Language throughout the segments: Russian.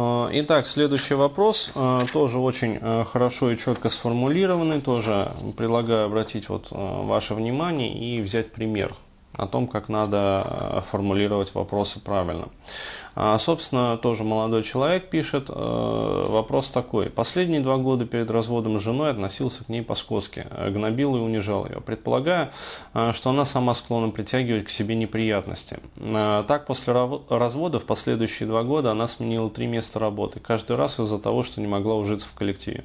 Э, итак, следующий вопрос, э, тоже очень э, хорошо и четко сформулированный, тоже предлагаю обратить вот ваше внимание и взять пример о том, как надо формулировать вопросы правильно. А, собственно, тоже молодой человек пишет, э, вопрос такой. Последние два года перед разводом с женой относился к ней по-скотски, э, гнобил и унижал ее, предполагая, э, что она сама склонна притягивать к себе неприятности. Так, после развода в последующие два года она сменила три места работы, каждый раз из-за того, что не могла ужиться в коллективе.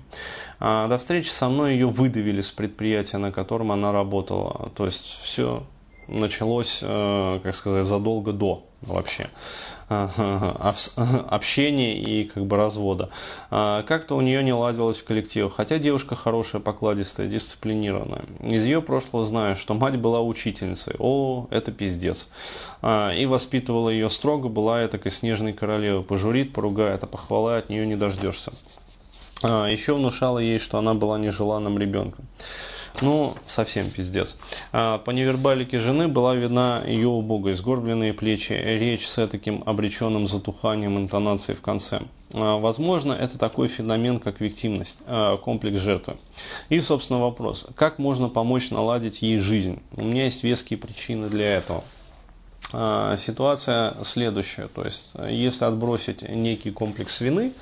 До встречи со мной ее выдавили с предприятия, на котором она работала. То есть все началось, как сказать, задолго до вообще общения и как бы развода. А, как-то у нее не ладилось в коллективе, хотя девушка хорошая, покладистая, дисциплинированная. Из ее прошлого знаю, что мать была учительницей. О, это пиздец. А, и воспитывала ее строго, была я такой снежной королевой. Пожурит, поругает, а похвала от нее не дождешься. А, еще внушала ей, что она была нежеланным ребенком. Ну, совсем пиздец. А, по невербалике жены была видна ее убогость, сгорбленные плечи, речь с таким обреченным затуханием интонации в конце. А, возможно, это такой феномен, как виктимность, а, комплекс жертвы. И, собственно, вопрос, как можно помочь наладить ей жизнь? У меня есть веские причины для этого. Ситуация следующая, то есть если отбросить некий комплекс вины,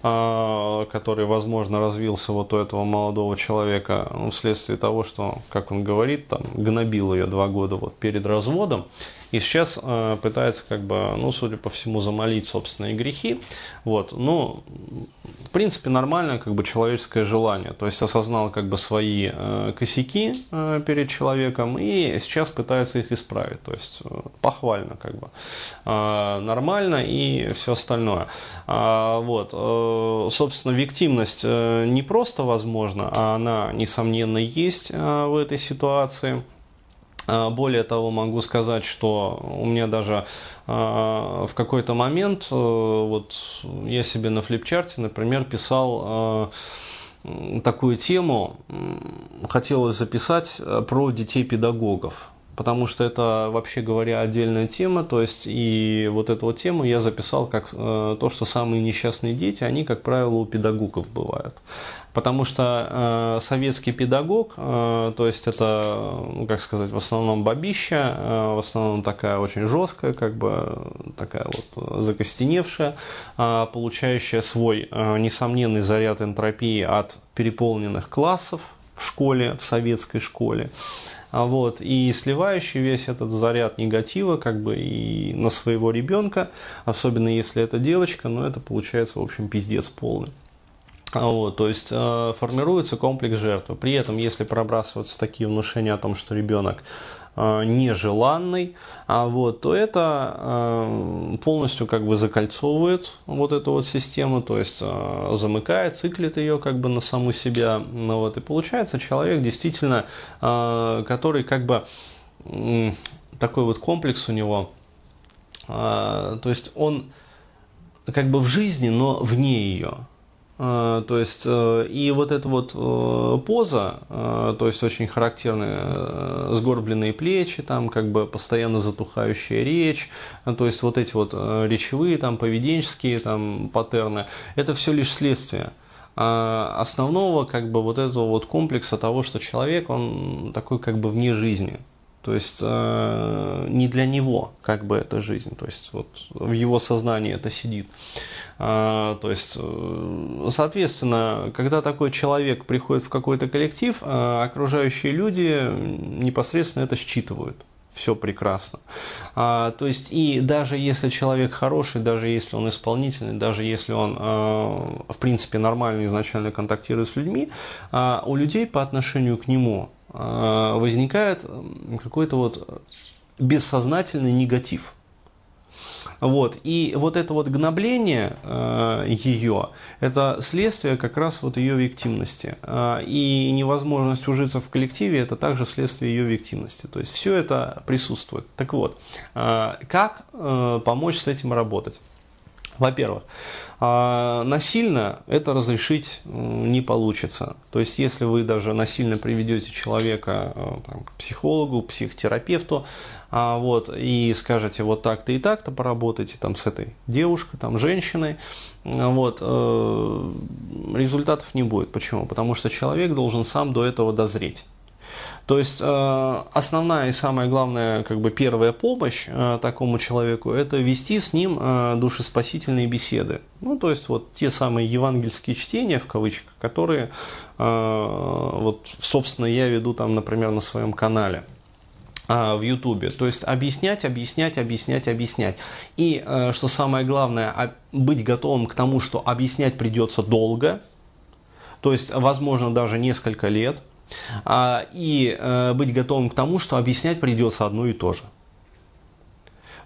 а, который, возможно, развился вот у этого молодого человека ну, вследствие того, что, как он говорит, там, гнобил ее два года вот перед разводом, и сейчас э, пытается, как бы, ну, судя по всему, замолить собственные грехи. Вот. Ну, в принципе, нормальное как бы, человеческое желание. То есть осознал как бы, свои э, косяки э, перед человеком и сейчас пытается их исправить. То есть э, похвально, как бы. Э, нормально и все остальное. Э, вот. Э, собственно, виктимность э, не просто возможна, а она, несомненно, есть э, в этой ситуации. А, более того, могу сказать, что у меня даже а, в какой-то момент, э, вот я себе на флипчарте, например, писал а, такую тему, хотелось записать э, про детей педагогов потому что это, вообще говоря, отдельная тема, то есть и вот эту вот тему я записал как э, то, что самые несчастные дети, они, как правило, у педагогов бывают. Потому что э, советский педагог, э, то есть это, ну, как сказать, в основном бабища, э, в основном такая очень жесткая, как бы такая вот закостеневшая, э, получающая свой э, несомненный заряд энтропии от переполненных классов в школе, в советской школе. А вот, и сливающий весь этот заряд негатива как бы и на своего ребенка, особенно если это девочка, но ну, это получается, в общем, пиздец полный. А вот, то есть э, формируется комплекс жертвы. При этом, если пробрасываются такие внушения о том, что ребенок Э, нежеланный, а вот, то это э, полностью как бы закольцовывает вот эту вот систему, то есть э, замыкает, циклит ее как бы на саму себя, ну вот, и получается человек действительно, который как бы такой вот комплекс у него, то есть он как бы в жизни, но вне ее. А, то есть, э, и вот эта вот э, поза, э, то есть очень характерные сгорбленные плечи, там как бы постоянно затухающая речь, то есть вот эти вот речевые, там поведенческие там паттерны, это все лишь следствие а основного как бы вот этого вот комплекса того, что человек, он такой как бы вне жизни. То есть э, не для него как бы эта жизнь, то есть вот в его сознании это сидит. Э, то есть, э, соответственно, когда такой человек приходит в какой-то коллектив, окружающие люди непосредственно это считывают все прекрасно. А, то есть, и даже если человек хороший, даже если он исполнительный, даже если он, а, в принципе, нормально изначально контактирует с людьми, а, у людей по отношению к нему Э, возникает какой-то вот бессознательный негатив. Вот. И вот это вот гнобление э, ее, это следствие как раз вот ее виктимности. Э, и невозможность ужиться в коллективе, это также следствие ее виктимности. То есть все это присутствует. Так вот, э, как э, помочь с этим работать? Во-первых, а, насильно это разрешить не получится. То есть, если вы даже насильно приведете человека э, там, к психологу, психотерапевту, а, вот, и скажете вот так-то и так-то, поработайте там с этой девушкой, там, женщиной, вот, э, результатов не будет. Почему? Потому что человек должен сам до этого дозреть. То есть э, основная и самая главная, как бы первая помощь э, такому человеку, это вести с ним э, душеспасительные беседы. Ну, то есть вот те самые евангельские чтения, в кавычках, которые, вот, собственно, я веду там, например, на своем канале в Ютубе. То есть объяснять, объяснять, объяснять, объяснять. И что самое главное, быть готовым к тому, что объяснять придется долго, то есть, возможно, даже несколько лет, а, и э, быть готовым к тому, что объяснять придется одно и то же.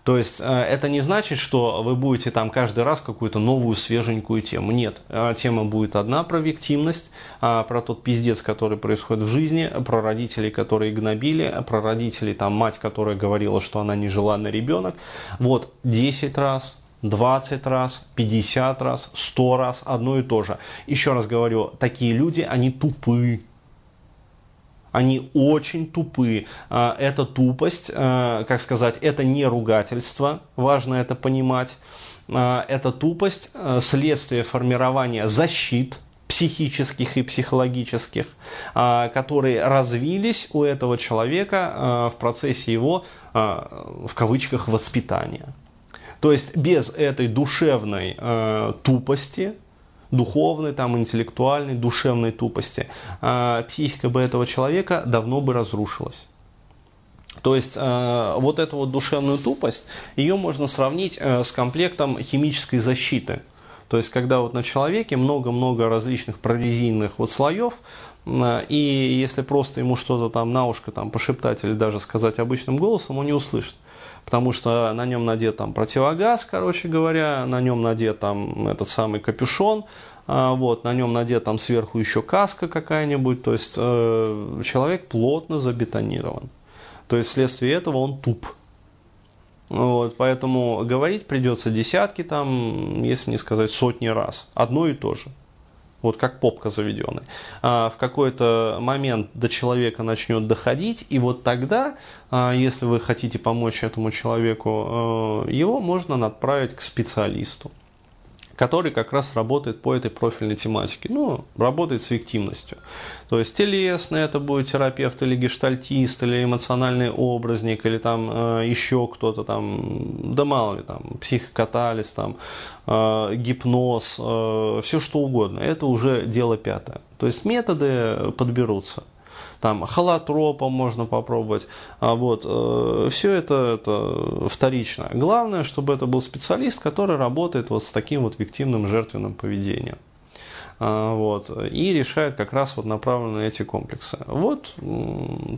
То есть э, это не значит, что вы будете там каждый раз какую-то новую свеженькую тему. Нет, э, тема будет одна про виктимность, а, про тот пиздец, который происходит в жизни, про родителей, которые гнобили, про родителей, там мать, которая говорила, что она нежеланный ребенок. Вот 10 раз, 20 раз, 50 раз, 100 раз, одно и то же. Еще раз говорю, такие люди, они тупые. Они очень тупые. А, это тупость, а, как сказать, это не ругательство, важно это понимать. А, это тупость, следствие формирования защит, психических и психологических, которые развились у этого человека в процессе его, в кавычках, воспитания. То есть без этой душевной тупости, духовной, там, интеллектуальной, душевной тупости, а психика бы этого человека давно бы разрушилась. То есть э, вот эту вот душевную тупость, ее можно сравнить э, с комплектом химической защиты. То есть когда вот на человеке много-много различных прорезинных вот слоев, и если просто ему что-то там на ушко там, пошептать или даже сказать обычным голосом, он не услышит потому что на нем надет там противогаз, короче говоря, на нем надет там этот самый капюшон, а, вот, на нем надет там сверху еще каска какая-нибудь, то есть э, человек плотно забетонирован. То есть вследствие этого он туп. Вот, поэтому говорить придется десятки там, если не сказать сотни раз. Одно и то же вот как попка заведенная, а в какой-то момент до человека начнет доходить, и вот тогда, а, если вы хотите помочь этому человеку, э, его можно отправить к специалисту который как раз работает по этой профильной тематике. Ну, работает с виктимностью. То есть телесный это будет терапевт или гештальтист, или эмоциональный образник, или там э, еще кто-то там, да мало ли, там, психокатализ, там, э, гипноз, э, все что угодно. Это уже дело пятое. То есть методы подберутся там холотропа можно попробовать, а вот, э, все это, это вторично. Главное, чтобы это был специалист, который работает вот с таким вот виктивным жертвенным поведением. А, вот, и решает как раз вот направленно на эти комплексы. Вот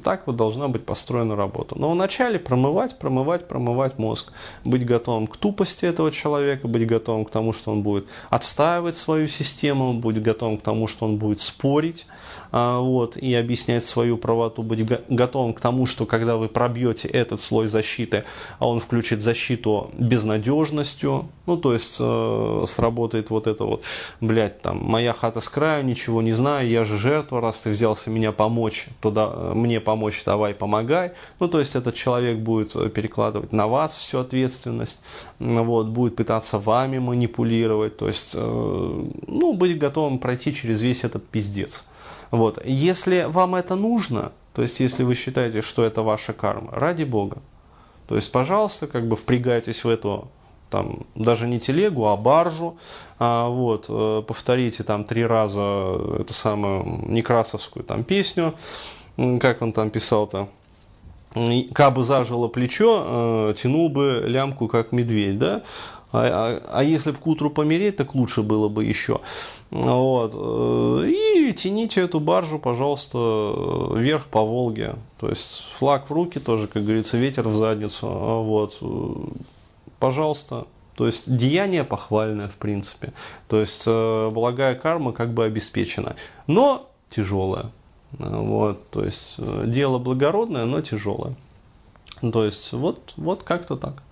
так вот должна быть построена работа. Но вначале промывать, промывать, промывать мозг, быть готовым к тупости этого человека, быть готовым к тому, что он будет отстаивать свою систему, быть готовым к тому, что он будет спорить, а, вот, и объяснять свою правоту, быть готовым к тому, что когда вы пробьете этот слой защиты, а он включит защиту безнадежностью, ну, то есть э, сработает вот это вот, блядь, там, моя хата с краю, ничего не знаю, я же жертва, раз ты взялся меня помочь, туда, мне помочь, давай, помогай. Ну, то есть этот человек будет э, перекладывать на вас всю ответственность, вот, будет пытаться вами манипулировать, то есть, э, ну, быть готовым пройти через весь этот пиздец. Вот. Если вам это нужно, то есть если вы считаете, что это ваша карма, ради Бога, то есть, пожалуйста, как бы впрягайтесь в эту там даже не телегу, а баржу, а, вот, э, повторите там три раза эту самую некрасовскую там песню, как он там писал-то, кабы зажило плечо, э, тянул бы лямку, как медведь, да, а, а, а если бы к утру помереть, так лучше было бы еще. Вот. Э, и тяните эту баржу, пожалуйста, вверх по Волге. То есть флаг в руки тоже, как говорится, ветер в задницу. Вот. Пожалуйста. То есть деяние похвальное, в принципе. То есть э, благая карма как бы обеспечена. Но тяжелая. Вот. То есть э, дело благородное, но тяжелое. То есть вот, вот как-то так.